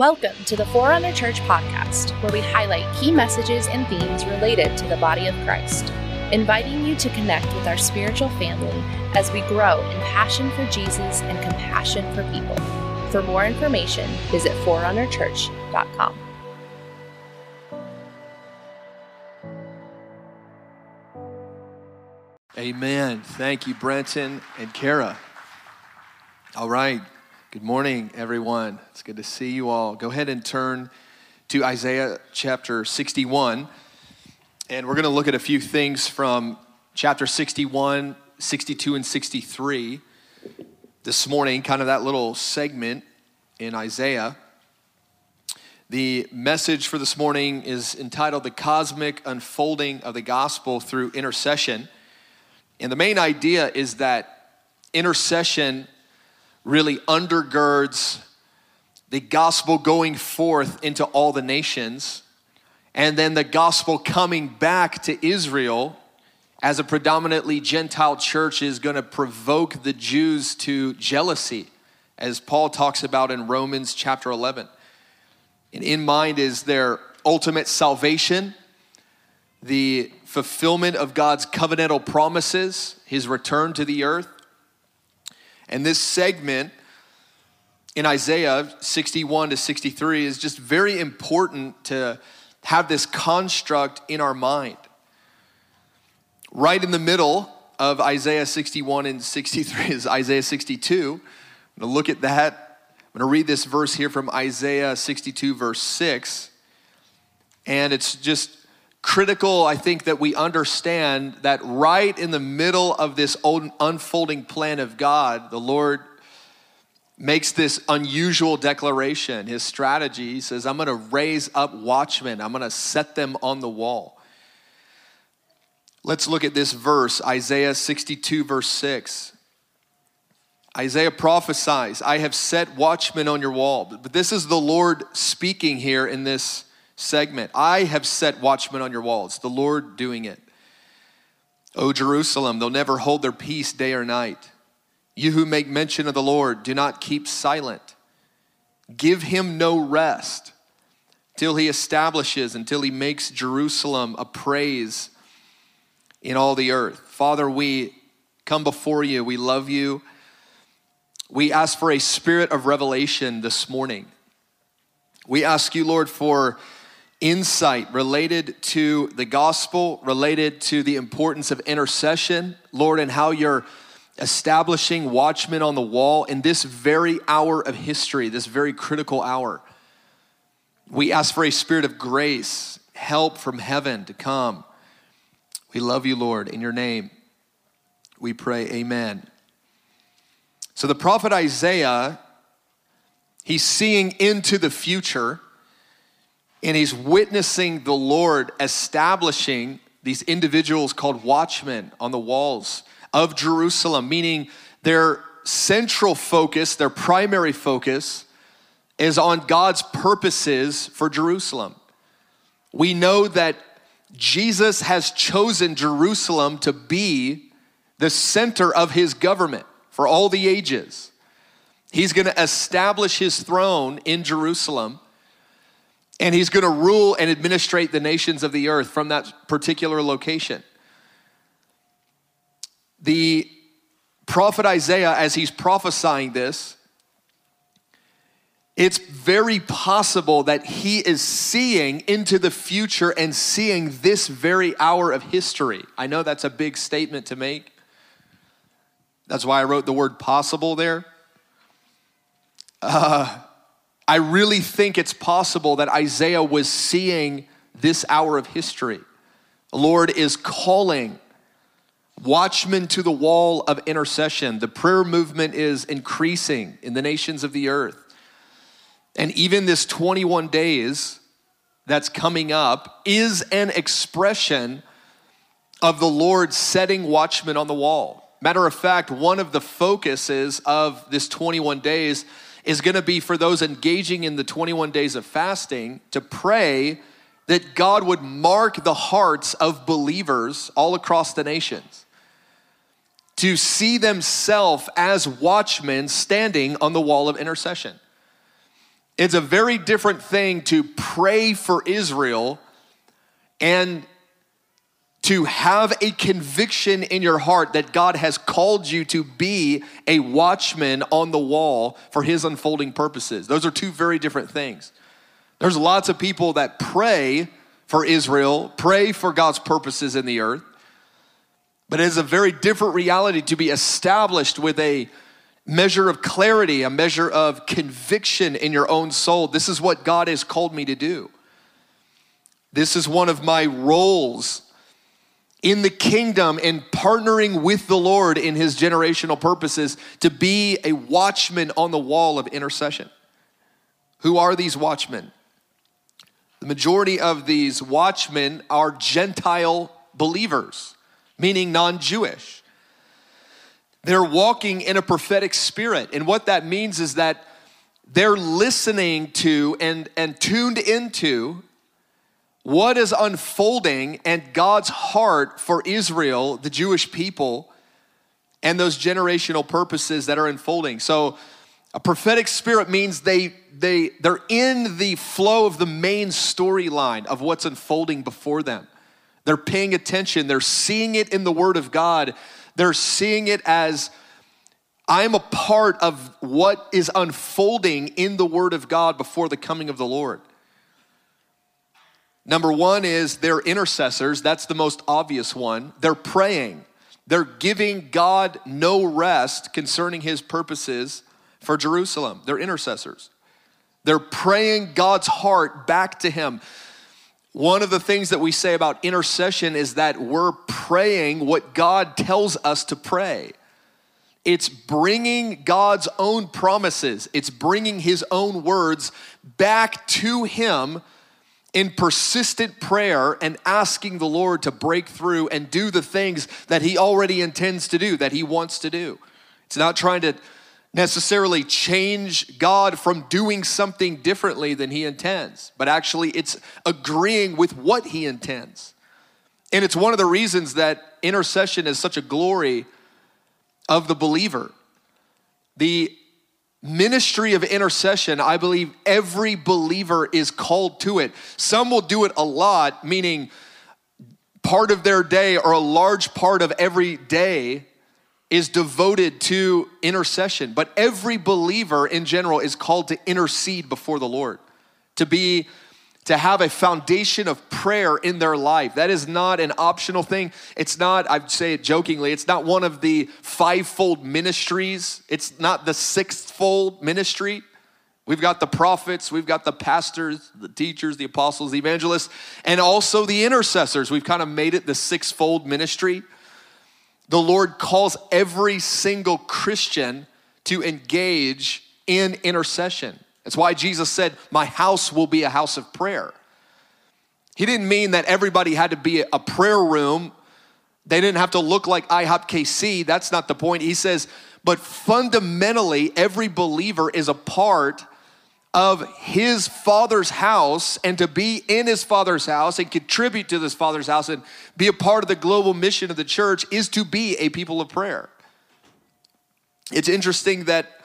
Welcome to the Forerunner Church podcast, where we highlight key messages and themes related to the body of Christ, inviting you to connect with our spiritual family as we grow in passion for Jesus and compassion for people. For more information, visit forerunnerchurch.com. Amen. Thank you, Brenton and Kara. All right. Good morning, everyone. It's good to see you all. Go ahead and turn to Isaiah chapter 61. And we're going to look at a few things from chapter 61, 62, and 63 this morning, kind of that little segment in Isaiah. The message for this morning is entitled The Cosmic Unfolding of the Gospel Through Intercession. And the main idea is that intercession really undergirds the gospel going forth into all the nations, and then the gospel coming back to Israel as a predominantly Gentile church is going to provoke the Jews to jealousy, as Paul talks about in Romans chapter 11. And in mind is their ultimate salvation, the fulfillment of God's covenantal promises, his return to the earth, and this segment in Isaiah 61 to 63 is just very important to have this construct in our mind. Right in the middle of Isaiah 61 and 63 is Isaiah 62. I'm going to look at that. I'm going to read this verse here from Isaiah 62, verse 6. And it's just critical, I think, that we understand that right in the middle of this unfolding plan of God, the Lord makes this unusual declaration. His strategy he says, I'm going to raise up watchmen, I'm going to set them on the wall. Let's look at this verse, Isaiah 62, verse 6. Isaiah prophesies, I have set watchmen on your wall. But this is the Lord speaking here in this segment. I have set watchmen on your walls, the Lord doing it. O Jerusalem, they'll never hold their peace day or night. You who make mention of the Lord, do not keep silent. Give him no rest till he establishes, until he makes Jerusalem a praise in all the earth. Father, we come before you. We love you. We ask for a spirit of revelation this morning. We ask you, Lord, for insight related to the gospel, related to the importance of intercession, Lord, and how you're establishing watchmen on the wall in this very hour of history, this very critical hour. We ask for a spirit of grace, help from heaven to come. We love you, Lord. In your name, we pray, Amen. So the prophet Isaiah, he's seeing into the future and he's witnessing the Lord establishing these individuals called watchmen on the walls of Jerusalem, meaning their central focus, their primary focus, is on God's purposes for Jerusalem. We know that Jesus has chosen Jerusalem to be the center of his government for all the ages. He's going to establish his throne in Jerusalem and he's going to rule and administrate the nations of the earth from that particular location. The prophet Isaiah, as he's prophesying this, it's very possible that he is seeing into the future and seeing this very hour of history. I know that's a big statement to make. That's why I wrote the word possible there. Uh, I really think it's possible that Isaiah was seeing this hour of history. The Lord is calling watchmen to the wall of intercession. The prayer movement is increasing in the nations of the earth. And even this 21 days that's coming up is an expression of the Lord setting watchmen on the wall. Matter of fact, one of the focuses of this 21 days is going to be for those engaging in the 21 days of fasting to pray that God would mark the hearts of believers all across the nations to see themselves as watchmen standing on the wall of intercession. It's a very different thing to pray for Israel and to have a conviction in your heart that God has called you to be a watchman on the wall for his unfolding purposes. Those are two very different things. There's lots of people that pray for Israel, pray for God's purposes in the earth, but it is a very different reality to be established with a measure of clarity, a measure of conviction in your own soul. This is what God has called me to do. This is one of my roles in the kingdom and partnering with the Lord in his generational purposes to be a watchman on the wall of intercession. Who are these watchmen? The majority of these watchmen are Gentile believers, meaning non Jewish. They're walking in a prophetic spirit. And what that means is that they're listening to and, and tuned into what is unfolding and God's heart for Israel, the Jewish people, and those generational purposes that are unfolding. So, a prophetic spirit means they they they're in the flow of the main storyline of what's unfolding before them. They're paying attention, they're seeing it in the word of God. They're seeing it as I'm a part of what is unfolding in the word of God before the coming of the Lord. Number one is they're intercessors. That's the most obvious one. They're praying, they're giving God no rest concerning his purposes for Jerusalem. They're intercessors. They're praying God's heart back to him. One of the things that we say about intercession is that we're praying what God tells us to pray. It's bringing God's own promises, it's bringing His own words back to Him in persistent prayer and asking the Lord to break through and do the things that He already intends to do, that He wants to do. It's not trying to necessarily change God from doing something differently than He intends, but actually it's agreeing with what He intends. And it's one of the reasons that intercession is such a glory of the believer. The ministry of intercession, I believe every believer is called to it. Some will do it a lot, meaning part of their day or a large part of every day is devoted to intercession. But every believer in general is called to intercede before the Lord, to be to have a foundation of prayer in their life. That is not an optional thing. It's not, I say it jokingly, it's not one of the fivefold ministries. It's not the sixthfold ministry. We've got the prophets, we've got the pastors, the teachers, the apostles, the evangelists, and also the intercessors. We've kind of made it the sixfold ministry. The Lord calls every single Christian to engage in intercession. That's why Jesus said, My house will be a house of prayer. He didn't mean that everybody had to be a prayer room. They didn't have to look like IHOP KC. That's not the point. He says, but fundamentally, every believer is a part of his father's house and to be in his father's house and contribute to this father's house and be a part of the global mission of the church is to be a people of prayer. It's interesting that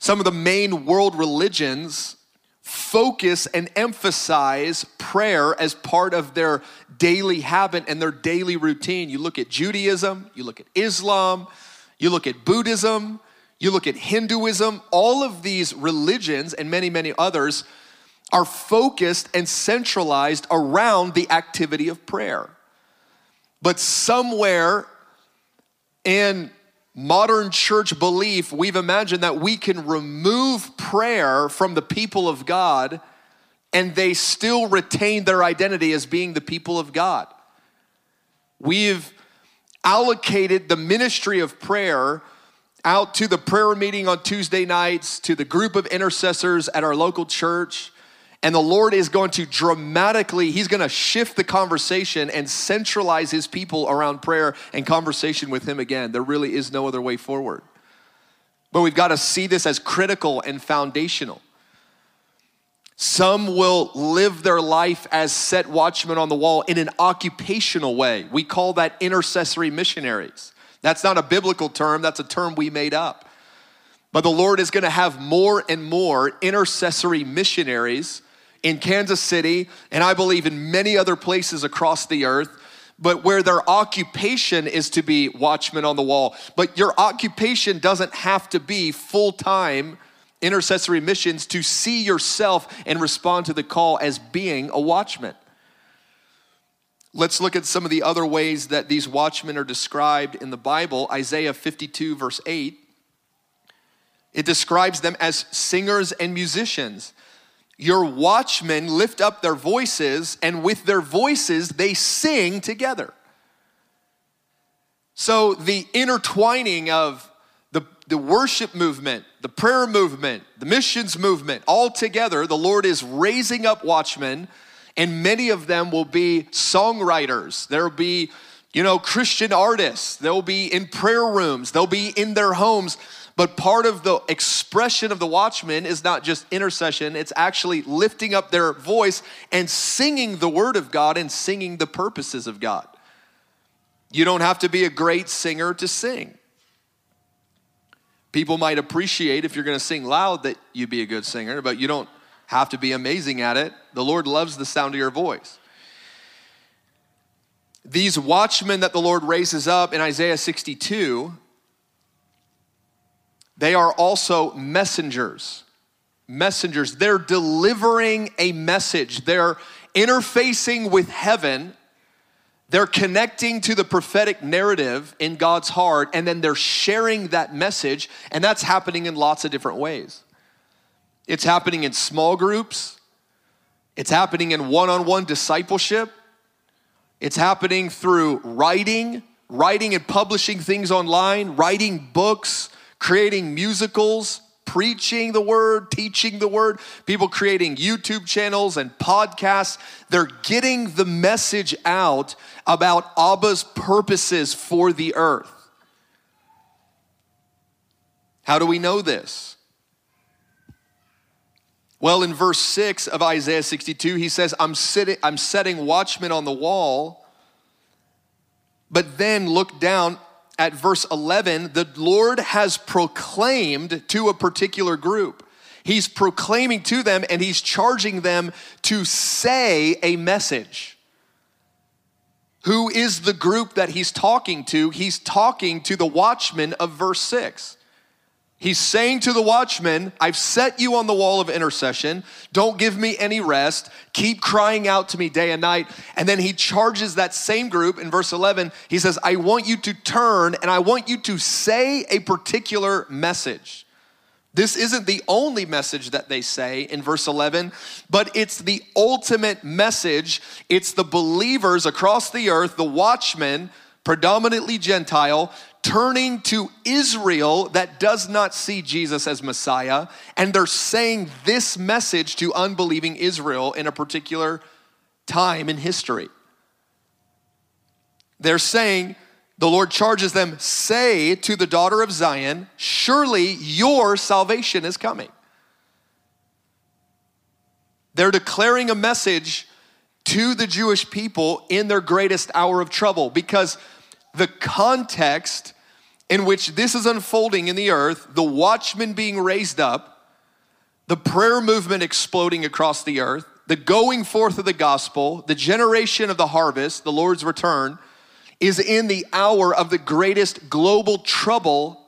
some of the main world religions focus and emphasize prayer as part of their daily habit and their daily routine. You look at Judaism, you look at Islam, you look at Buddhism, you look at Hinduism, all of these religions and many, many others are focused and centralized around the activity of prayer. But somewhere in modern church belief, we've imagined that we can remove prayer from the people of God and they still retain their identity as being the people of God. We've allocated the ministry of prayer out to the prayer meeting on Tuesday nights, to the group of intercessors at our local church, and the Lord is going to dramatically, He's going to shift the conversation and centralize His people around prayer and conversation with Him again. There really is no other way forward. But we've got to see this as critical and foundational. Some will live their life as set watchmen on the wall in an occupational way. We call that intercessory missionaries. That's not a biblical term, that's a term we made up. But the Lord is going to have more and more intercessory missionaries in Kansas City, and I believe in many other places across the earth, but where their occupation is to be watchmen on the wall. But your occupation doesn't have to be full time intercessory missions to see yourself and respond to the call as being a watchman. Let's look at some of the other ways that these watchmen are described in the Bible. Isaiah 52, verse 8. It describes them as singers and musicians. Your watchmen lift up their voices, and with their voices, they sing together. So, the intertwining of the, the worship movement, the prayer movement, the missions movement, all together, the Lord is raising up watchmen, and many of them will be songwriters. There will be, you know, Christian artists. They'll be in prayer rooms, they'll be in their homes but part of the expression of the watchman is not just intercession, it's actually lifting up their voice and singing the word of God and singing the purposes of God. You don't have to be a great singer to sing. People might appreciate if you're going to sing loud that you be a good singer, but you don't have to be amazing at it. The Lord loves the sound of your voice. These watchmen that the Lord raises up in Isaiah 62 they are also messengers. Messengers. They're delivering a message. They're interfacing with heaven. They're connecting to the prophetic narrative in God's heart, and then they're sharing that message, and that's happening in lots of different ways. It's happening in small groups, it's happening in one on one discipleship, it's happening through writing, writing and publishing things online, writing books, creating musicals, preaching the word, teaching the word, people creating YouTube channels and podcasts. They're getting the message out about Abba's purposes for the earth. How do we know this? Well, in verse 6 of Isaiah 62, he says, I'm, sitting, I'm setting watchmen on the wall. But then look down at verse 11, the Lord has proclaimed to a particular group. He's proclaiming to them and he's charging them to say a message. Who is the group that he's talking to? He's talking to the watchmen of verse 6. He's saying to the watchman, I've set you on the wall of intercession. Don't give me any rest. Keep crying out to me day and night. And then he charges that same group in verse 11. He says, I want you to turn and I want you to say a particular message. This isn't the only message that they say in verse 11, but it's the ultimate message. It's the believers across the earth, the watchmen, predominantly Gentile, turning to Israel that does not see Jesus as Messiah, and they're saying this message to unbelieving Israel in a particular time in history. They're saying, the Lord charges them, say to the daughter of Zion, surely your salvation is coming. They're declaring a message to the Jewish people in their greatest hour of trouble because the context in which this is unfolding in the earth, the watchman being raised up, the prayer movement exploding across the earth, the going forth of the gospel, the generation of the harvest, the Lord's return, is in the hour of the greatest global trouble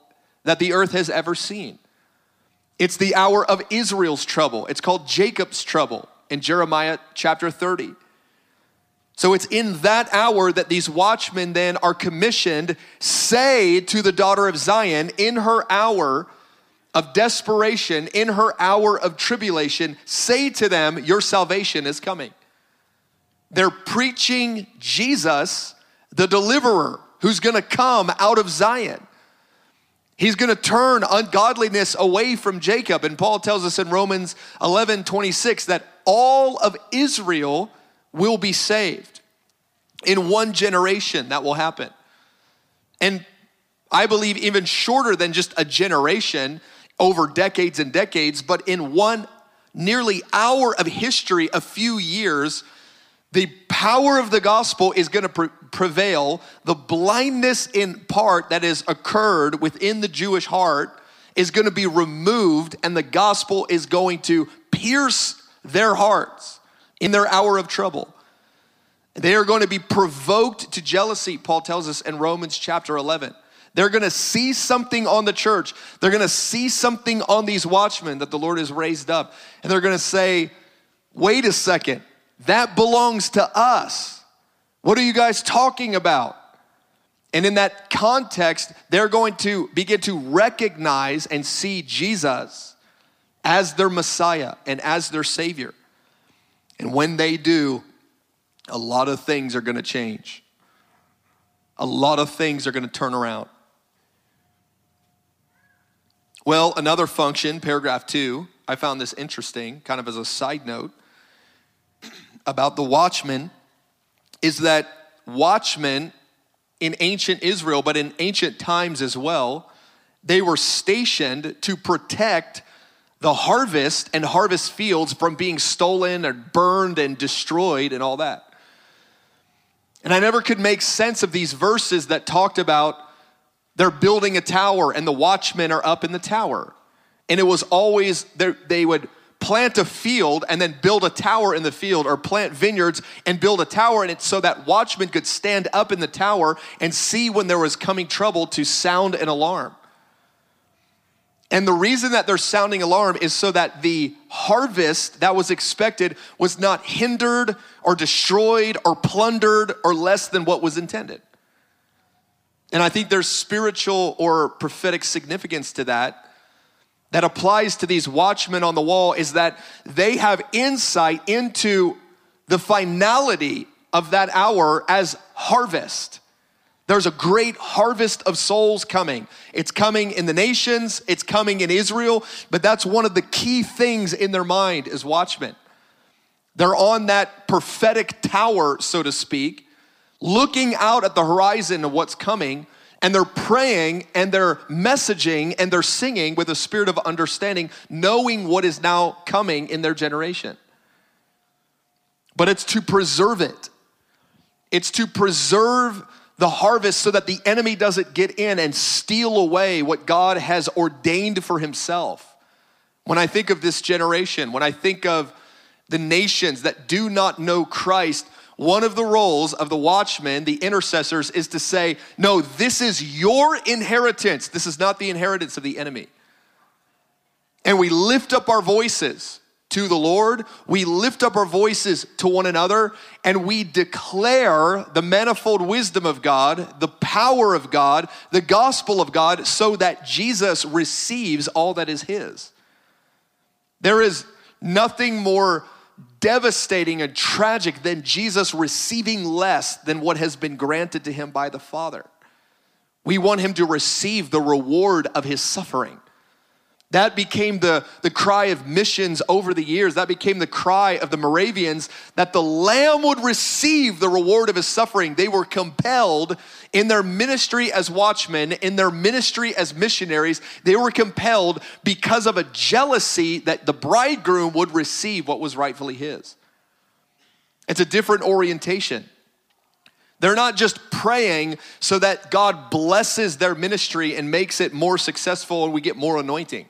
that the earth has ever seen. It's the hour of Israel's trouble. It's called Jacob's trouble in Jeremiah chapter 30. So it's in that hour that these watchmen then are commissioned, say to the daughter of Zion, in her hour of desperation, in her hour of tribulation, say to them, Your salvation is coming. They're preaching Jesus, the deliverer, who's gonna come out of Zion. He's going to turn ungodliness away from Jacob. And Paul tells us in Romans 11 26 that all of Israel will be saved. In one generation, that will happen. And I believe even shorter than just a generation, over decades and decades, but in one nearly hour of history, a few years, the power of the gospel is going to pre- prevail. The blindness in part that has occurred within the Jewish heart is going to be removed and the gospel is going to pierce their hearts in their hour of trouble. They are going to be provoked to jealousy, Paul tells us in Romans chapter 11. They're going to see something on the church. They're going to see something on these watchmen that the Lord has raised up. And they're going to say, wait a second, that belongs to us. What are you guys talking about? And in that context, they're going to begin to recognize and see Jesus as their Messiah and as their Savior. And when they do, a lot of things are going to change. A lot of things are going to turn around. Well, another function, paragraph two, I found this interesting, kind of as a side note, about the watchmen, is that watchmen in ancient Israel, but in ancient times as well, they were stationed to protect the harvest and harvest fields from being stolen or burned and destroyed and all that. And I never could make sense of these verses that talked about they're building a tower and the watchmen are up in the tower. And it was always, they would plant a field and then build a tower in the field or plant vineyards and build a tower in it so that watchmen could stand up in the tower and see when there was coming trouble to sound an alarm. And the reason that they're sounding alarm is so that the harvest that was expected was not hindered or destroyed or plundered or less than what was intended. And I think there's spiritual or prophetic significance to that that applies to these watchmen on the wall is that they have insight into the finality of that hour as harvest. There's a great harvest of souls coming. It's coming in the nations, it's coming in Israel, but that's one of the key things in their mind as watchmen. They're on that prophetic tower, so to speak, looking out at the horizon of what's coming, and they're praying and they're messaging and they're singing with a spirit of understanding, knowing what is now coming in their generation. But it's to preserve it, it's to preserve the harvest so that the enemy doesn't get in and steal away what God has ordained for himself. When I think of this generation, when I think of the nations that do not know Christ, one of the roles of the watchmen, the intercessors, is to say, No, this is your inheritance. This is not the inheritance of the enemy. And we lift up our voices to the Lord, we lift up our voices to one another, and we declare the manifold wisdom of God, the power of God, the gospel of God, so that Jesus receives all that is His. There is nothing more devastating and tragic than Jesus receiving less than what has been granted to him by the Father. We want him to receive the reward of his suffering. That became the, the cry of missions over the years. That became the cry of the Moravians that the Lamb would receive the reward of his suffering. They were compelled in their ministry as watchmen, in their ministry as missionaries, they were compelled because of a jealousy that the bridegroom would receive what was rightfully his. It's a different orientation. They're not just praying so that God blesses their ministry and makes it more successful and we get more anointing.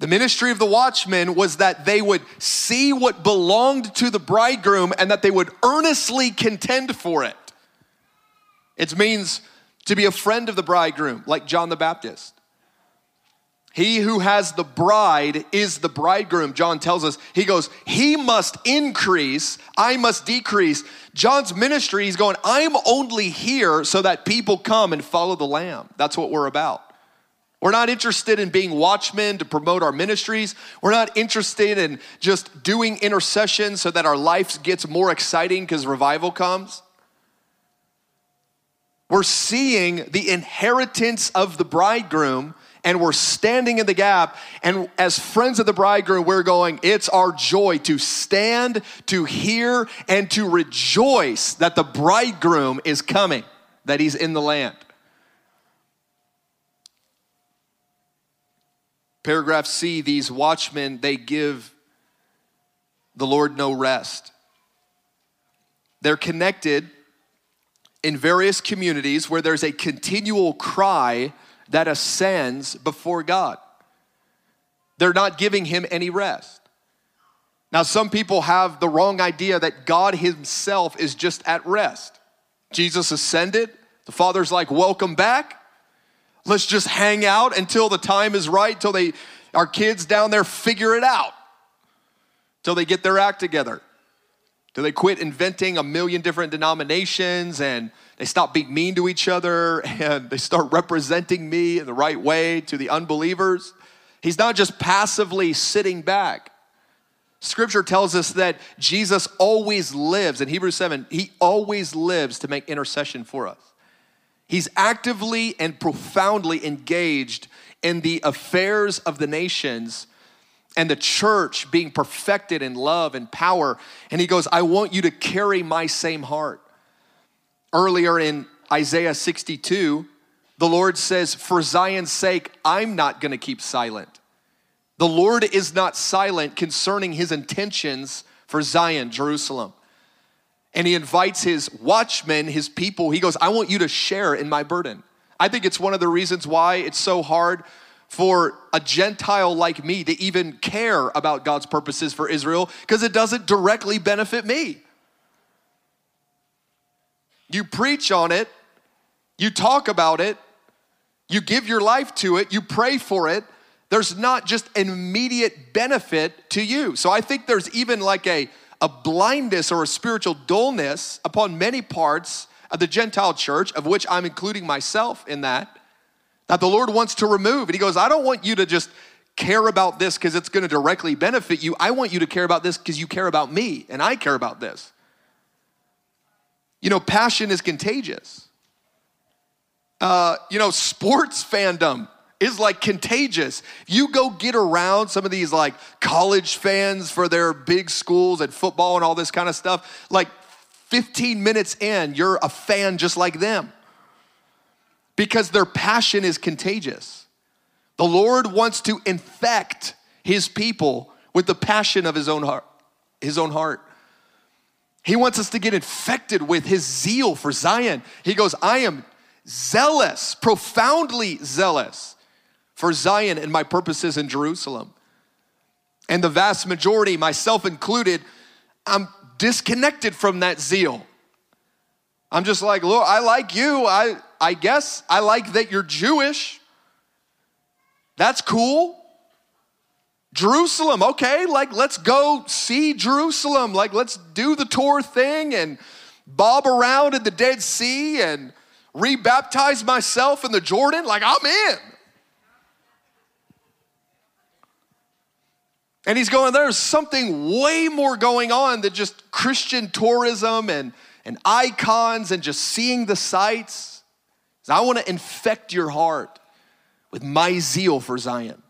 The ministry of the watchmen was that they would see what belonged to the bridegroom and that they would earnestly contend for it. It means to be a friend of the bridegroom, like John the Baptist. He who has the bride is the bridegroom, John tells us. He goes, He must increase, I must decrease. John's ministry, he's going, I'm only here so that people come and follow the Lamb. That's what we're about. We're not interested in being watchmen to promote our ministries. We're not interested in just doing intercession so that our life gets more exciting because revival comes. We're seeing the inheritance of the bridegroom and we're standing in the gap. And as friends of the bridegroom, we're going, it's our joy to stand, to hear, and to rejoice that the bridegroom is coming, that he's in the land. Paragraph C these watchmen, they give the Lord no rest. They're connected in various communities where there's a continual cry that ascends before God. They're not giving him any rest. Now, some people have the wrong idea that God himself is just at rest. Jesus ascended, the Father's like, Welcome back. Let's just hang out until the time is right, till they, our kids down there figure it out, till they get their act together. Do they quit inventing a million different denominations and they stop being mean to each other and they start representing me in the right way to the unbelievers? He's not just passively sitting back. Scripture tells us that Jesus always lives, in Hebrews 7, he always lives to make intercession for us. He's actively and profoundly engaged in the affairs of the nations and the church being perfected in love and power. And he goes, I want you to carry my same heart. Earlier in Isaiah 62, the Lord says, For Zion's sake, I'm not gonna keep silent. The Lord is not silent concerning his intentions for Zion, Jerusalem. And he invites his watchmen, his people, he goes, I want you to share in my burden. I think it's one of the reasons why it's so hard for a Gentile like me to even care about God's purposes for Israel because it doesn't directly benefit me. You preach on it, you talk about it, you give your life to it, you pray for it. There's not just an immediate benefit to you. So I think there's even like a, a blindness or a spiritual dullness upon many parts of the Gentile church, of which I'm including myself in that that the Lord wants to remove. And He goes, I don't want you to just care about this because it's going to directly benefit you. I want you to care about this because you care about me and I care about this. You know, passion is contagious. Uh, you know, sports fandom is like contagious. You go get around some of these like college fans for their big schools and football and all this kind of stuff, like 15 minutes in, you're a fan just like them because their passion is contagious. The Lord wants to infect his people with the passion of his own heart, his own heart. He wants us to get infected with his zeal for Zion. He goes, I am zealous, profoundly zealous for Zion and my purposes in Jerusalem. And the vast majority, myself included, I'm disconnected from that zeal. I'm just like, Lord, I like you. I, I guess I like that you're Jewish. That's cool. Jerusalem, okay, like let's go see Jerusalem. Like let's do the tour thing and bob around in the Dead Sea and rebaptize myself in the Jordan. Like I'm in. And he's going, there's something way more going on than just Christian tourism and, and icons and just seeing the sights. I want to infect your heart with my zeal for Zion.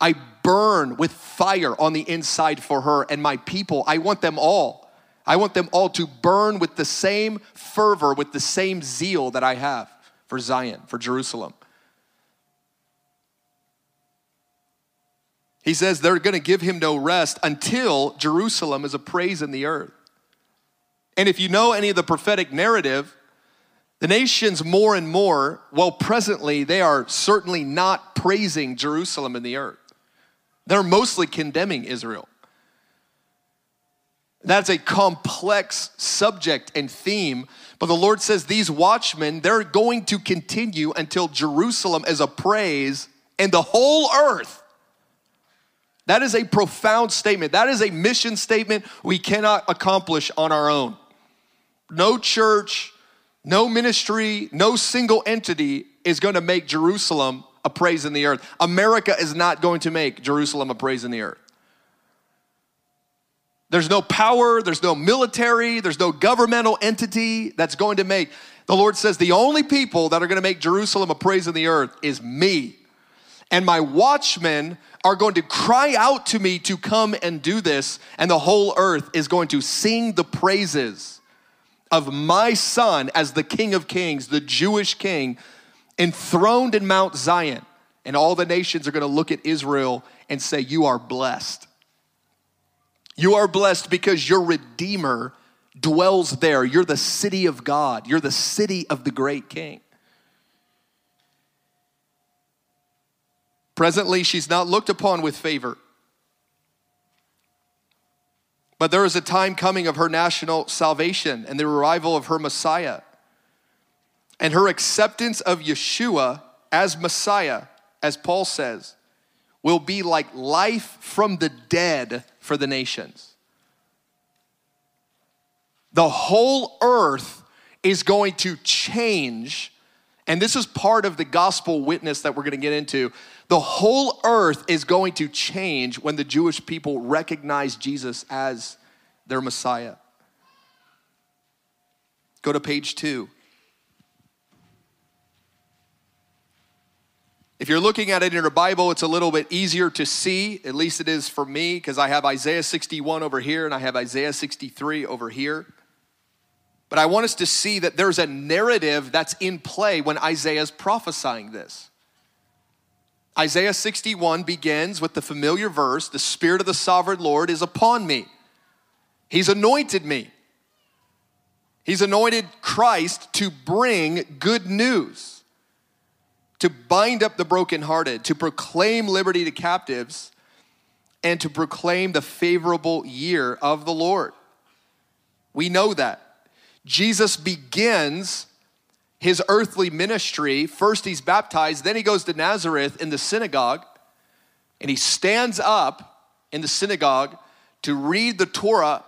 I burn with fire on the inside for her and my people. I want them all. I want them all to burn with the same fervor, with the same zeal that I have for Zion, for Jerusalem. He says they're going to give him no rest until Jerusalem is a praise in the earth. And if you know any of the prophetic narrative, the nations, more and more, well, presently, they are certainly not praising Jerusalem in the earth. They're mostly condemning Israel. That's a complex subject and theme, but the Lord says these watchmen, they're going to continue until Jerusalem is a praise and the whole earth. That is a profound statement. That is a mission statement we cannot accomplish on our own. No church, no ministry, no single entity is going to make Jerusalem a praise in the earth. America is not going to make Jerusalem a praise in the earth. There's no power, there's no military, there's no governmental entity that's going to make. The Lord says the only people that are going to make Jerusalem a praise in the earth is me. And my watchmen are going to cry out to me to come and do this, and the whole earth is going to sing the praises of my son as the King of Kings, the Jewish king, enthroned in Mount Zion. And all the nations are going to look at Israel and say, You are blessed. You are blessed because your Redeemer dwells there. You're the city of God, you're the city of the great king. Presently, she's not looked upon with favor. But there is a time coming of her national salvation and the arrival of her Messiah. And her acceptance of Yeshua as Messiah, as Paul says, will be like life from the dead for the nations. The whole earth is going to change. And this is part of the gospel witness that we're going to get into. The whole earth is going to change when the Jewish people recognize Jesus as their Messiah. Go to page two. If you're looking at it in your Bible, it's a little bit easier to see. At least it is for me, because I have Isaiah 61 over here and I have Isaiah 63 over here. But I want us to see that there's a narrative that's in play when Isaiah is prophesying this. Isaiah 61 begins with the familiar verse The Spirit of the sovereign Lord is upon me. He's anointed me. He's anointed Christ to bring good news, to bind up the brokenhearted, to proclaim liberty to captives, and to proclaim the favorable year of the Lord. We know that. Jesus begins his earthly ministry. First, he's baptized, then he goes to Nazareth in the synagogue, and he stands up in the synagogue to read the Torah,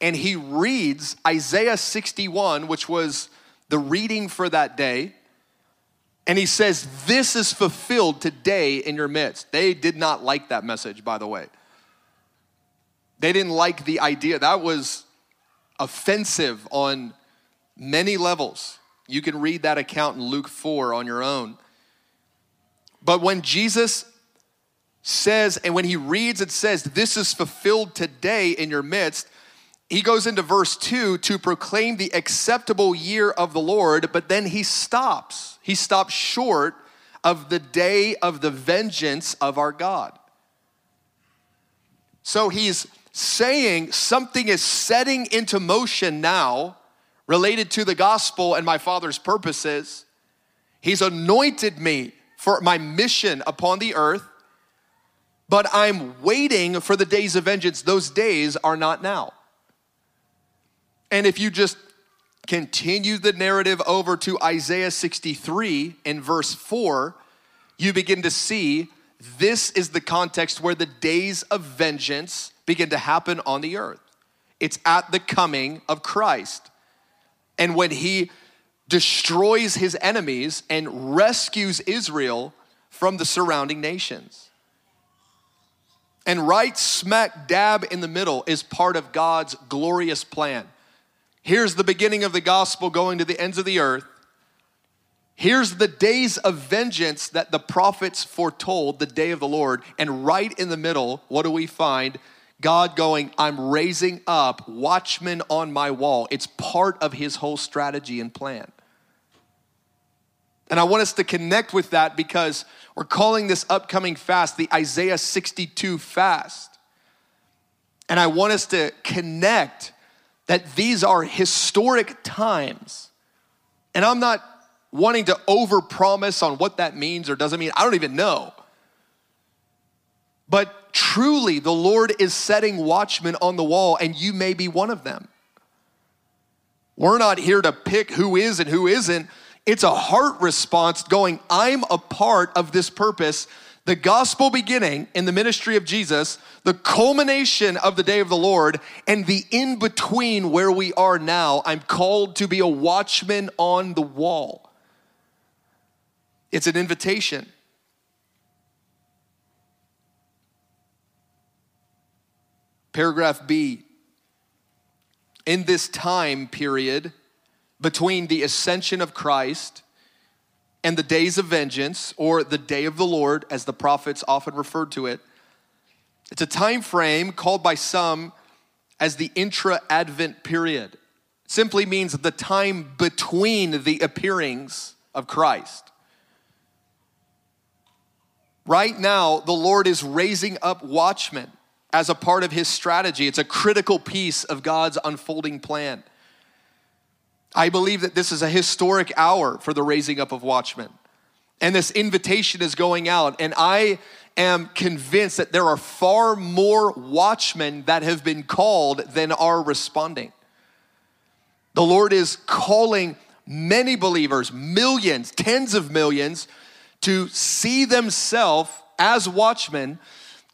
and he reads Isaiah 61, which was the reading for that day. And he says, This is fulfilled today in your midst. They did not like that message, by the way. They didn't like the idea. That was offensive on many levels. You can read that account in Luke 4 on your own. But when Jesus says, and when he reads, it says, This is fulfilled today in your midst, he goes into verse 2 to proclaim the acceptable year of the Lord, but then he stops. He stops short of the day of the vengeance of our God. So he's saying something is setting into motion now related to the gospel and my Father's purposes. He's anointed me for my mission upon the earth, but I'm waiting for the days of vengeance. Those days are not now. And if you just continue the narrative over to Isaiah 63 in verse 4, you begin to see this is the context where the days of vengeance begin to happen on the earth. It's at the coming of Christ. And when he destroys his enemies and rescues Israel from the surrounding nations. And right smack dab in the middle is part of God's glorious plan. Here's the beginning of the gospel going to the ends of the earth. Here's the days of vengeance that the prophets foretold, the day of the Lord. And right in the middle, what do we find? God going, I'm raising up watchmen on my wall. It's part of his whole strategy and plan. And I want us to connect with that because we're calling this upcoming fast the Isaiah 62 fast. And I want us to connect that these are historic times. And I'm not wanting to overpromise on what that means or doesn't mean. I don't even know. But truly, the Lord is setting watchmen on the wall, and you may be one of them. We're not here to pick who is and who isn't. It's a heart response going, I'm a part of this purpose. The gospel beginning in the ministry of Jesus, the culmination of the day of the Lord, and the in between where we are now. I'm called to be a watchman on the wall. It's an invitation. Paragraph B. In this time period between the ascension of Christ and the days of vengeance, or the day of the Lord, as the prophets often referred to it, it's a time frame called by some as the intra Advent period. It simply means the time between the appearings of Christ. Right now, the Lord is raising up watchmen as a part of his strategy. It's a critical piece of God's unfolding plan. I believe that this is a historic hour for the raising up of watchmen. And this invitation is going out. And I am convinced that there are far more watchmen that have been called than are responding. The Lord is calling many believers, millions, tens of millions, to see themselves as watchmen,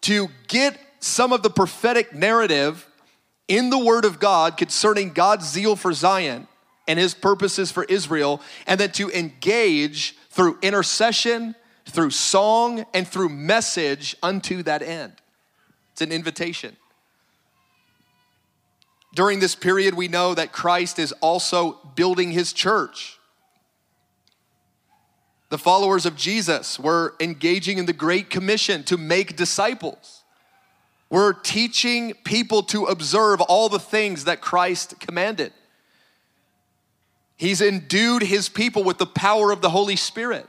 to get some of the prophetic narrative in the Word of God concerning God's zeal for Zion and His purposes for Israel, and then to engage through intercession, through song, and through message unto that end. It's an invitation. During this period, we know that Christ is also building his church. The followers of Jesus were engaging in the Great Commission to make disciples. We're teaching people to observe all the things that Christ commanded. He's endued his people with the power of the Holy Spirit.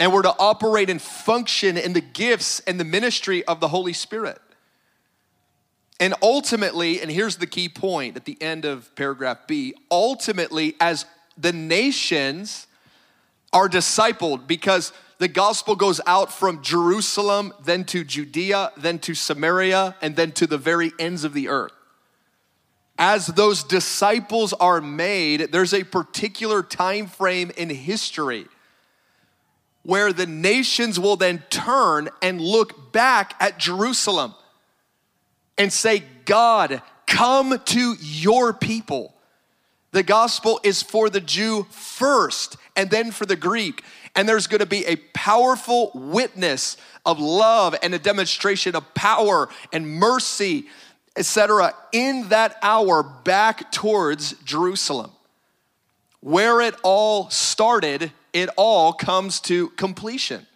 And we're to operate and function in the gifts and the ministry of the Holy Spirit. And ultimately, and here's the key point at the end of paragraph B ultimately, as the nations are discipled, because the gospel goes out from Jerusalem, then to Judea, then to Samaria, and then to the very ends of the earth. As those disciples are made, there's a particular time frame in history where the nations will then turn and look back at Jerusalem and say, God, come to your people. The gospel is for the Jew first and then for the Greek. And there's gonna be a powerful witness of love and a demonstration of power and mercy, etc., in that hour back towards Jerusalem. Where it all started, it all comes to completion.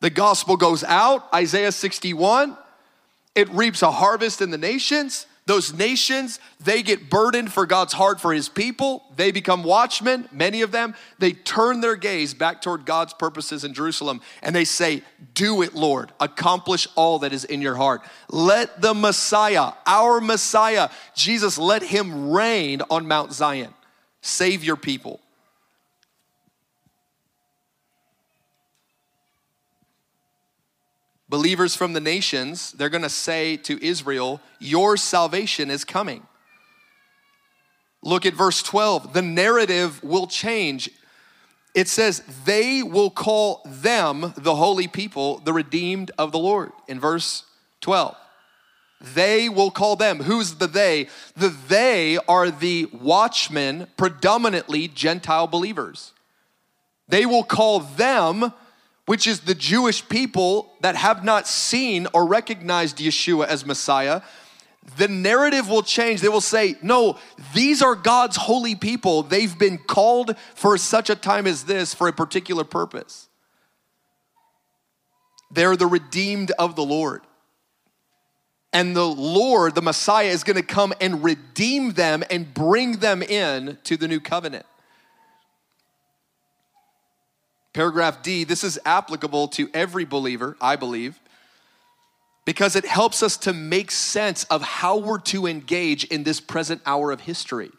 The gospel goes out, Isaiah 61, it reaps a harvest in the nations. Those nations, they get burdened for God's heart for his people. They become watchmen, many of them. They turn their gaze back toward God's purposes in Jerusalem and they say, Do it, Lord. Accomplish all that is in your heart. Let the Messiah, our Messiah, Jesus, let him reign on Mount Zion. Save your people. Believers from the nations, they're going to say to Israel, Your salvation is coming. Look at verse 12. The narrative will change. It says, They will call them the holy people, the redeemed of the Lord, in verse 12. They will call them. Who's the they? The they are the watchmen, predominantly Gentile believers. They will call them which is the Jewish people that have not seen or recognized Yeshua as Messiah, the narrative will change. They will say, No, these are God's holy people. They've been called for such a time as this for a particular purpose. They're the redeemed of the Lord. And the Lord, the Messiah, is going to come and redeem them and bring them in to the new covenant. Paragraph D, this is applicable to every believer, I believe, because it helps us to make sense of how we're to engage in this present hour of history.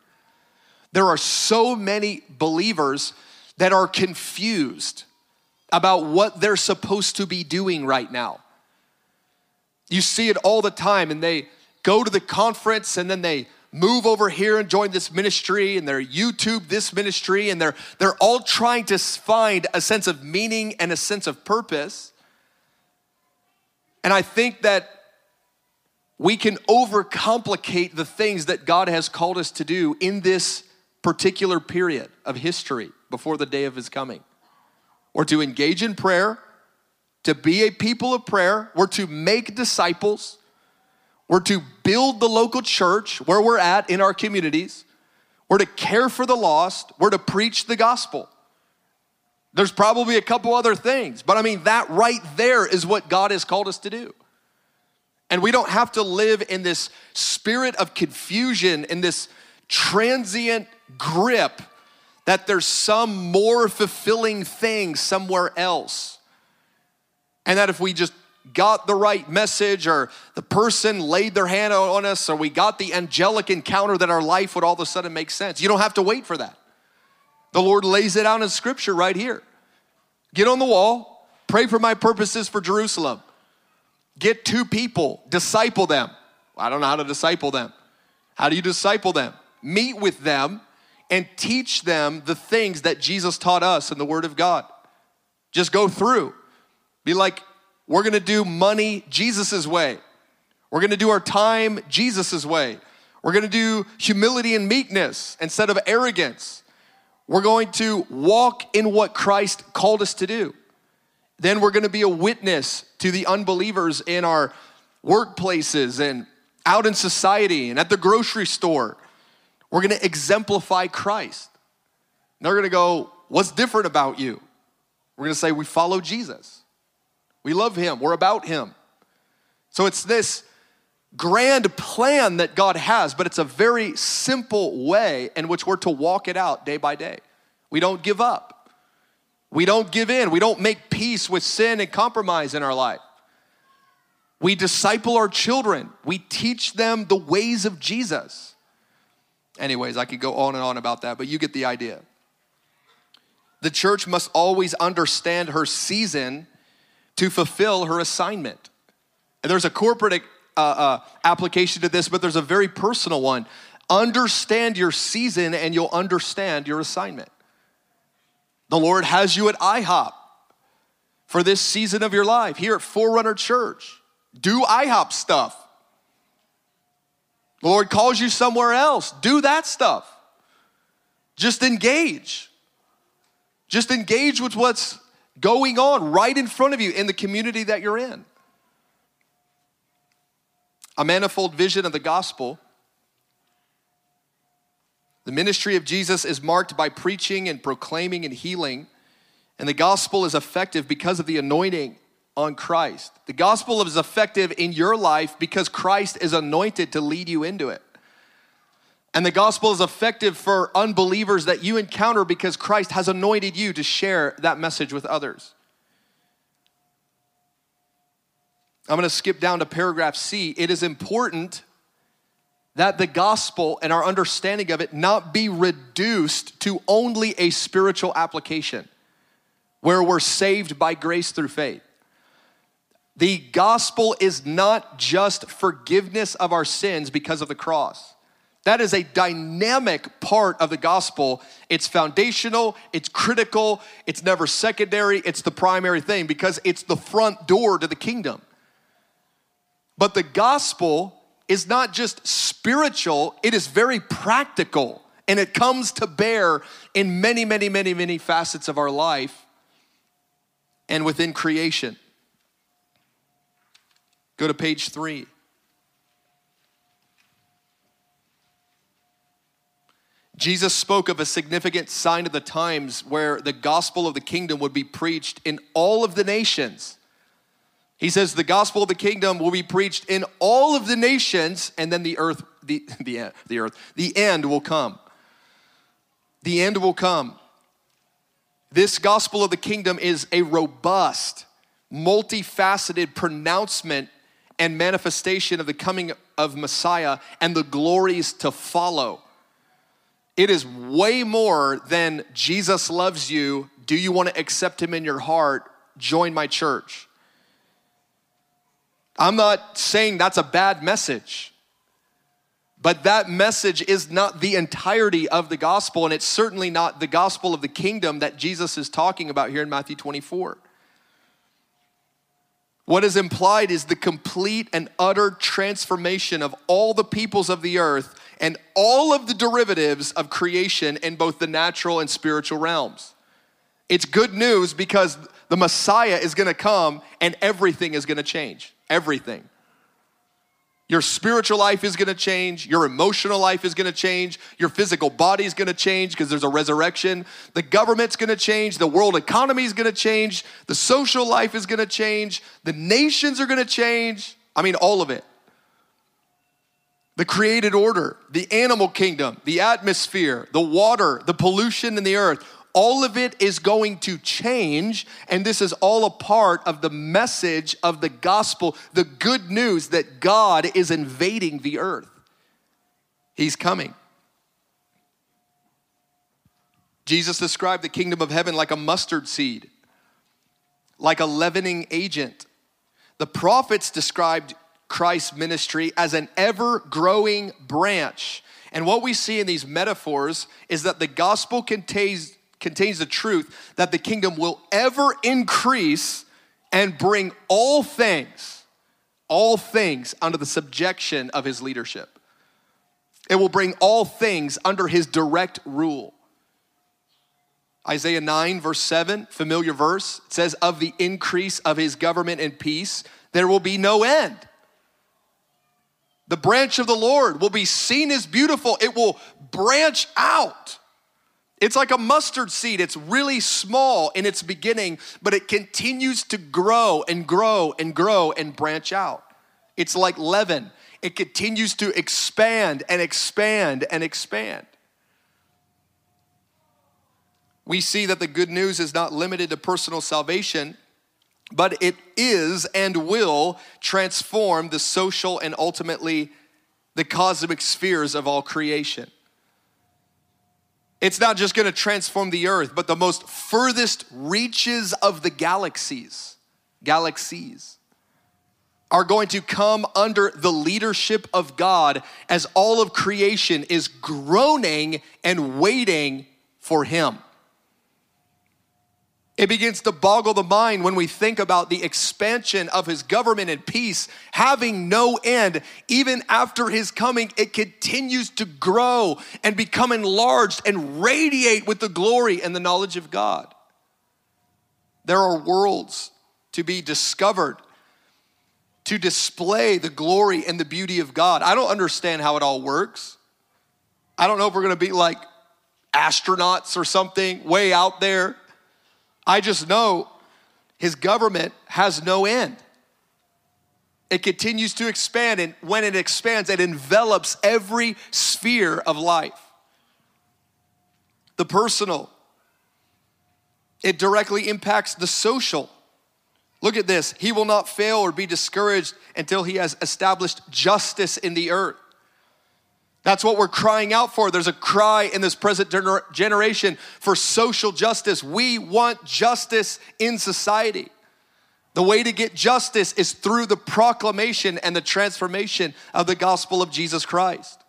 There are so many believers that are confused about what they're supposed to be doing right now. You see it all the time, and they go to the conference and then they move over here and join this ministry and they're YouTube this ministry and they're they're all trying to find a sense of meaning and a sense of purpose. And I think that we can overcomplicate the things that God has called us to do in this particular period of history before the day of his coming. Or to engage in prayer, to be a people of prayer, or to make disciples we're to build the local church where we're at in our communities. We're to care for the lost. We're to preach the gospel. There's probably a couple other things, but I mean, that right there is what God has called us to do. And we don't have to live in this spirit of confusion, in this transient grip that there's some more fulfilling thing somewhere else. And that if we just got the right message or the person laid their hand on us or we got the angelic encounter that our life would all of a sudden make sense. You don't have to wait for that. The Lord lays it out in scripture right here. Get on the wall, pray for my purposes for Jerusalem. Get two people, disciple them. I don't know how to disciple them. How do you disciple them? Meet with them and teach them the things that Jesus taught us in the Word of God. Just go through. Be like, we're gonna do money Jesus's way. We're gonna do our time Jesus's way. We're gonna do humility and meekness instead of arrogance. We're going to walk in what Christ called us to do. Then we're gonna be a witness to the unbelievers in our workplaces and out in society and at the grocery store. We're gonna exemplify Christ. And they're gonna go, What's different about you? We're gonna say, We follow Jesus. We love Him. We're about Him. So it's this grand plan that God has, but it's a very simple way in which we're to walk it out day by day. We don't give up. We don't give in. We don't make peace with sin and compromise in our life. We disciple our children. We teach them the ways of Jesus. Anyways, I could go on and on about that, but you get the idea. The church must always understand her season to fulfill her assignment. And there's a corporate uh, uh, application to this, but there's a very personal one. Understand your season and you'll understand your assignment. The Lord has you at IHOP for this season of your life here at Forerunner Church. Do IHOP stuff. The Lord calls you somewhere else. Do that stuff. Just engage. Just engage with what's going on right in front of you in the community that you're in. A manifold vision of the gospel. The ministry of Jesus is marked by preaching and proclaiming and healing, and the gospel is effective because of the anointing on Christ. The gospel is effective in your life because Christ is anointed to lead you into it. And the gospel is effective for unbelievers that you encounter because Christ has anointed you to share that message with others. I'm going to skip down to paragraph C. It is important that the gospel and our understanding of it not be reduced to only a spiritual application where we're saved by grace through faith. The gospel is not just forgiveness of our sins because of the cross. That is a dynamic part of the gospel. It's foundational, it's critical, it's never secondary, it's the primary thing because it's the front door to the kingdom. But the gospel is not just spiritual, it is very practical and it comes to bear in many, many, many, many facets of our life and within creation. Go to page three. Jesus spoke of a significant sign of the times where the gospel of the kingdom would be preached in all of the nations. He says the gospel of the kingdom will be preached in all of the nations, and then the earth, the, the, the earth, the end will come. The end will come. This gospel of the kingdom is a robust, multifaceted pronouncement and manifestation of the coming of Messiah and the glories to follow. It is way more than Jesus loves you. Do you want to accept him in your heart? Join my church. I'm not saying that's a bad message, but that message is not the entirety of the gospel, and it's certainly not the gospel of the kingdom that Jesus is talking about here in Matthew 24. What is implied is the complete and utter transformation of all the peoples of the earth and all of the derivatives of creation in both the natural and spiritual realms. It's good news because the Messiah is gonna come and everything is gonna change. Everything. Your spiritual life is gonna change. Your emotional life is gonna change. Your physical body is gonna change because there's a resurrection. The government's gonna change. The world economy is gonna change. The social life is gonna change. The nations are gonna change. I mean, all of it the created order, the animal kingdom, the atmosphere, the water, the pollution in the earth, all of it is going to change. And this is all a part of the message of the gospel, the good news that God is invading the earth. He's coming. Jesus described the kingdom of heaven like a mustard seed. like a leavening agent. The prophets described Christ's ministry as an ever growing branch. And what we see in these metaphors is that the gospel contains, contains the truth that the kingdom will ever increase and bring all things, all things under the subjection of his leadership. It will bring all things under his direct rule. Isaiah 9, verse 7, familiar verse, it says, Of the increase of his government and peace, there will be no end. The branch of the Lord will be seen as beautiful, it will branch out. It's like a mustard seed. It's really small in its beginning, but it continues to grow and grow and grow and branch out. It's like leaven, it continues to expand and expand and expand. We see that the good news is not limited to personal salvation, but it is and will transform the social and ultimately the cosmic spheres of all creation. It's not just going to transform the earth, but the most furthest reaches of the galaxies, galaxies are going to come under the leadership of God as all of creation is groaning and waiting for him. It begins to boggle the mind when we think about the expansion of his government and peace having no end. Even after his coming, it continues to grow and become enlarged and radiate with the glory and the knowledge of God. There are worlds to be discovered to display the glory and the beauty of God. I don't understand how it all works. I don't know if we're gonna be like astronauts or something way out there I just know his government has no end. It continues to expand, and when it expands, it envelops every sphere of life. The personal, it directly impacts the social. Look at this. He will not fail or be discouraged until he has established justice in the earth. That's what we're crying out for. There's a cry in this present gener- generation for social justice. We want justice in society. The way to get justice is through the proclamation and the transformation of the gospel of Jesus Christ.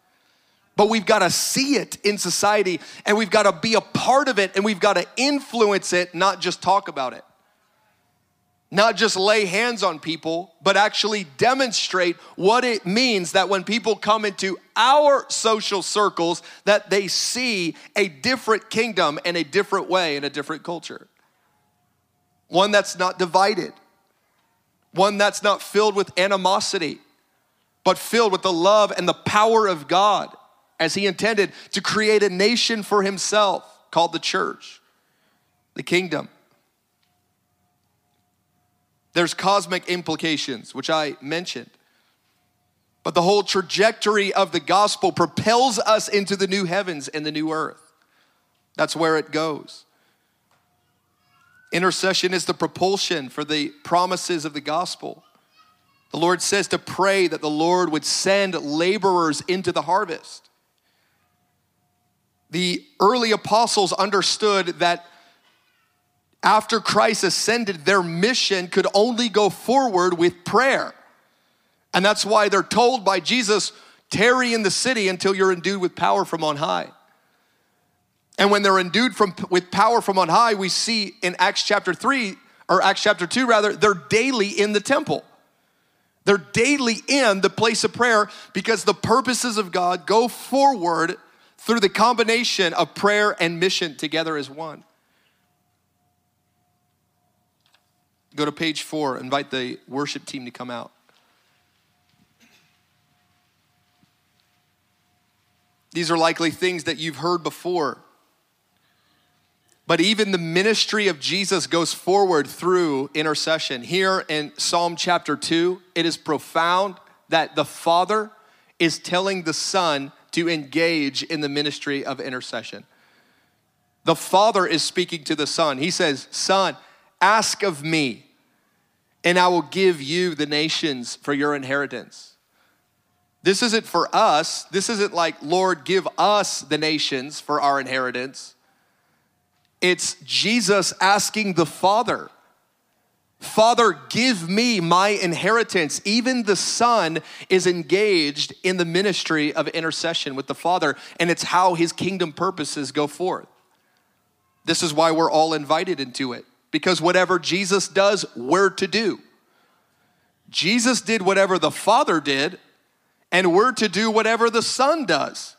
But we've got to see it in society and we've got to be a part of it and we've got to influence it, not just talk about it not just lay hands on people, but actually demonstrate what it means that when people come into our social circles that they see a different kingdom and a different way in a different culture. One that's not divided. One that's not filled with animosity, but filled with the love and the power of God as he intended to create a nation for himself called the church, the kingdom. There's cosmic implications, which I mentioned. But the whole trajectory of the gospel propels us into the new heavens and the new earth. That's where it goes. Intercession is the propulsion for the promises of the gospel. The Lord says to pray that the Lord would send laborers into the harvest. The early apostles understood that after Christ ascended, their mission could only go forward with prayer. And that's why they're told by Jesus, tarry in the city until you're endued with power from on high. And when they're endued from, with power from on high, we see in Acts chapter 3, or Acts chapter 2 rather, they're daily in the temple. They're daily in the place of prayer because the purposes of God go forward through the combination of prayer and mission together as one. Go to page four, invite the worship team to come out. These are likely things that you've heard before. But even the ministry of Jesus goes forward through intercession. Here in Psalm chapter 2, it is profound that the Father is telling the Son to engage in the ministry of intercession. The Father is speaking to the Son. He says, Son, ask of me, and I will give you the nations for your inheritance. This isn't for us. This isn't like, Lord, give us the nations for our inheritance. It's Jesus asking the Father Father, give me my inheritance. Even the Son is engaged in the ministry of intercession with the Father, and it's how his kingdom purposes go forth. This is why we're all invited into it, because whatever Jesus does, we're to do. Jesus did whatever the Father did, and we're to do whatever the Son does.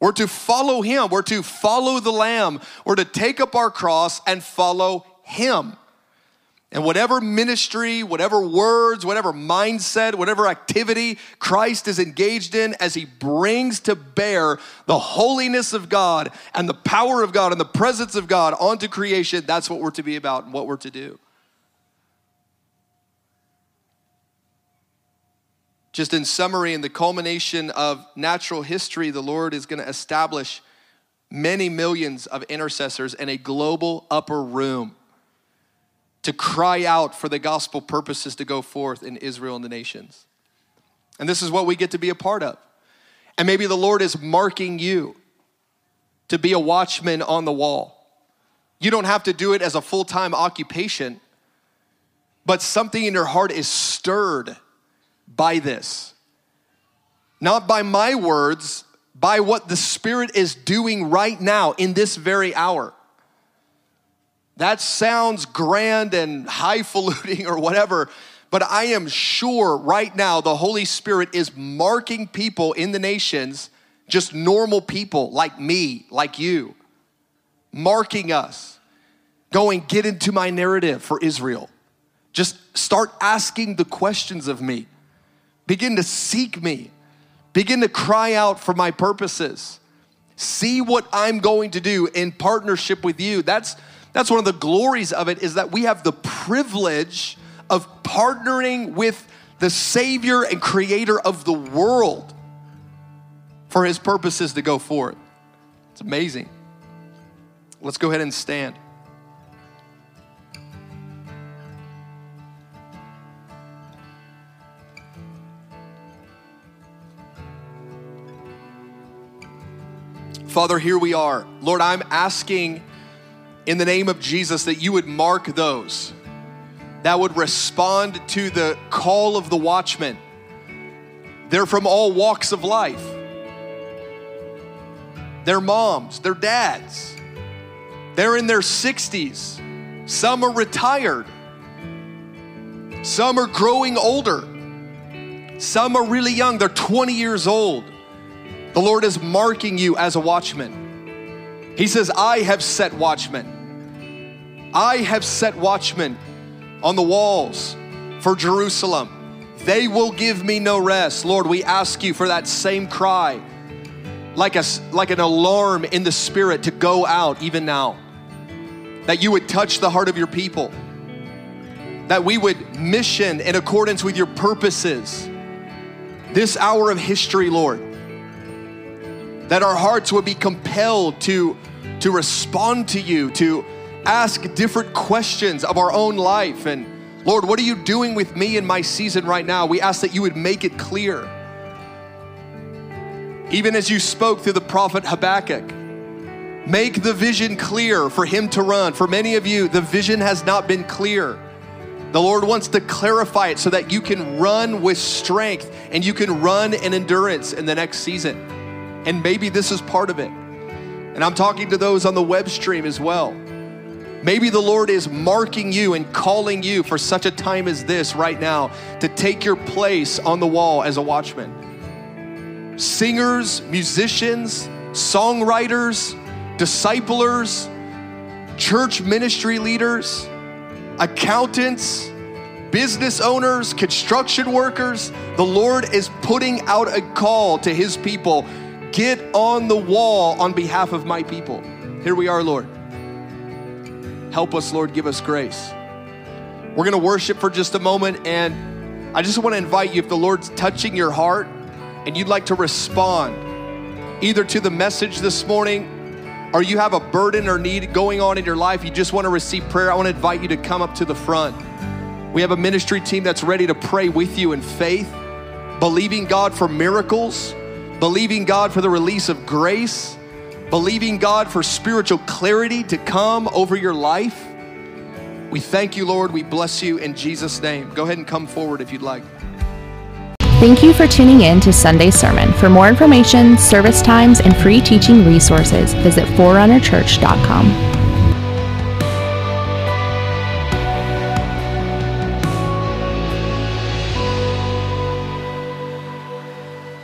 We're to follow Him, we're to follow the Lamb, we're to take up our cross and follow Him. And whatever ministry, whatever words, whatever mindset, whatever activity Christ is engaged in as he brings to bear the holiness of God and the power of God and the presence of God onto creation, that's what we're to be about and what we're to do. Just in summary, in the culmination of natural history, the Lord is going to establish many millions of intercessors in a global upper room to cry out for the gospel purposes to go forth in Israel and the nations. And this is what we get to be a part of. And maybe the Lord is marking you to be a watchman on the wall. You don't have to do it as a full time occupation, but something in your heart is stirred by this. Not by my words, by what the Spirit is doing right now in this very hour. That sounds grand and highfalutin or whatever, but I am sure right now the Holy Spirit is marking people in the nations, just normal people like me, like you, marking us, going, get into my narrative for Israel. Just start asking the questions of me. Begin to seek me. Begin to cry out for my purposes. See what I'm going to do in partnership with you. That's that's one of the glories of it is that we have the privilege of partnering with the Savior and Creator of the world for His purposes to go forth. It's amazing. Let's go ahead and stand. Father, here we are. Lord, I'm asking in the name of Jesus that you would mark those that would respond to the call of the watchman. They're from all walks of life. They're moms, they're dads. They're in their 60s. Some are retired. Some are growing older. Some are really young, they're 20 years old. The Lord is marking you as a watchman. He says, I have set watchmen. I have set watchmen on the walls for Jerusalem. They will give me no rest. Lord, we ask you for that same cry, like, a, like an alarm in the spirit to go out even now. That you would touch the heart of your people. That we would mission in accordance with your purposes. This hour of history, Lord. That our hearts would be compelled to, to respond to you, to ask different questions of our own life. And Lord, what are you doing with me in my season right now? We ask that you would make it clear. Even as you spoke through the prophet Habakkuk, make the vision clear for him to run. For many of you, the vision has not been clear. The Lord wants to clarify it so that you can run with strength and you can run in endurance in the next season. And maybe this is part of it. And I'm talking to those on the web stream as well. Maybe the Lord is marking you and calling you for such a time as this right now to take your place on the wall as a watchman. Singers, musicians, songwriters, disciplers, church ministry leaders, accountants, business owners, construction workers, the Lord is putting out a call to his people get on the wall on behalf of my people. Here we are, Lord. Help us, Lord. Give us grace. We're going to worship for just a moment, and I just want to invite you if the Lord's touching your heart and you'd like to respond either to the message this morning or you have a burden or need going on in your life, you just want to receive prayer, I want to invite you to come up to the front. We have a ministry team that's ready to pray with you in faith, believing God for miracles, believing God for the release of grace believing God for spiritual clarity to come over your life. We thank you, Lord. We bless you in Jesus' name. Go ahead and come forward if you'd like. Thank you for tuning in to Sunday Sermon. For more information, service times, and free teaching resources, visit forerunnerchurch.com.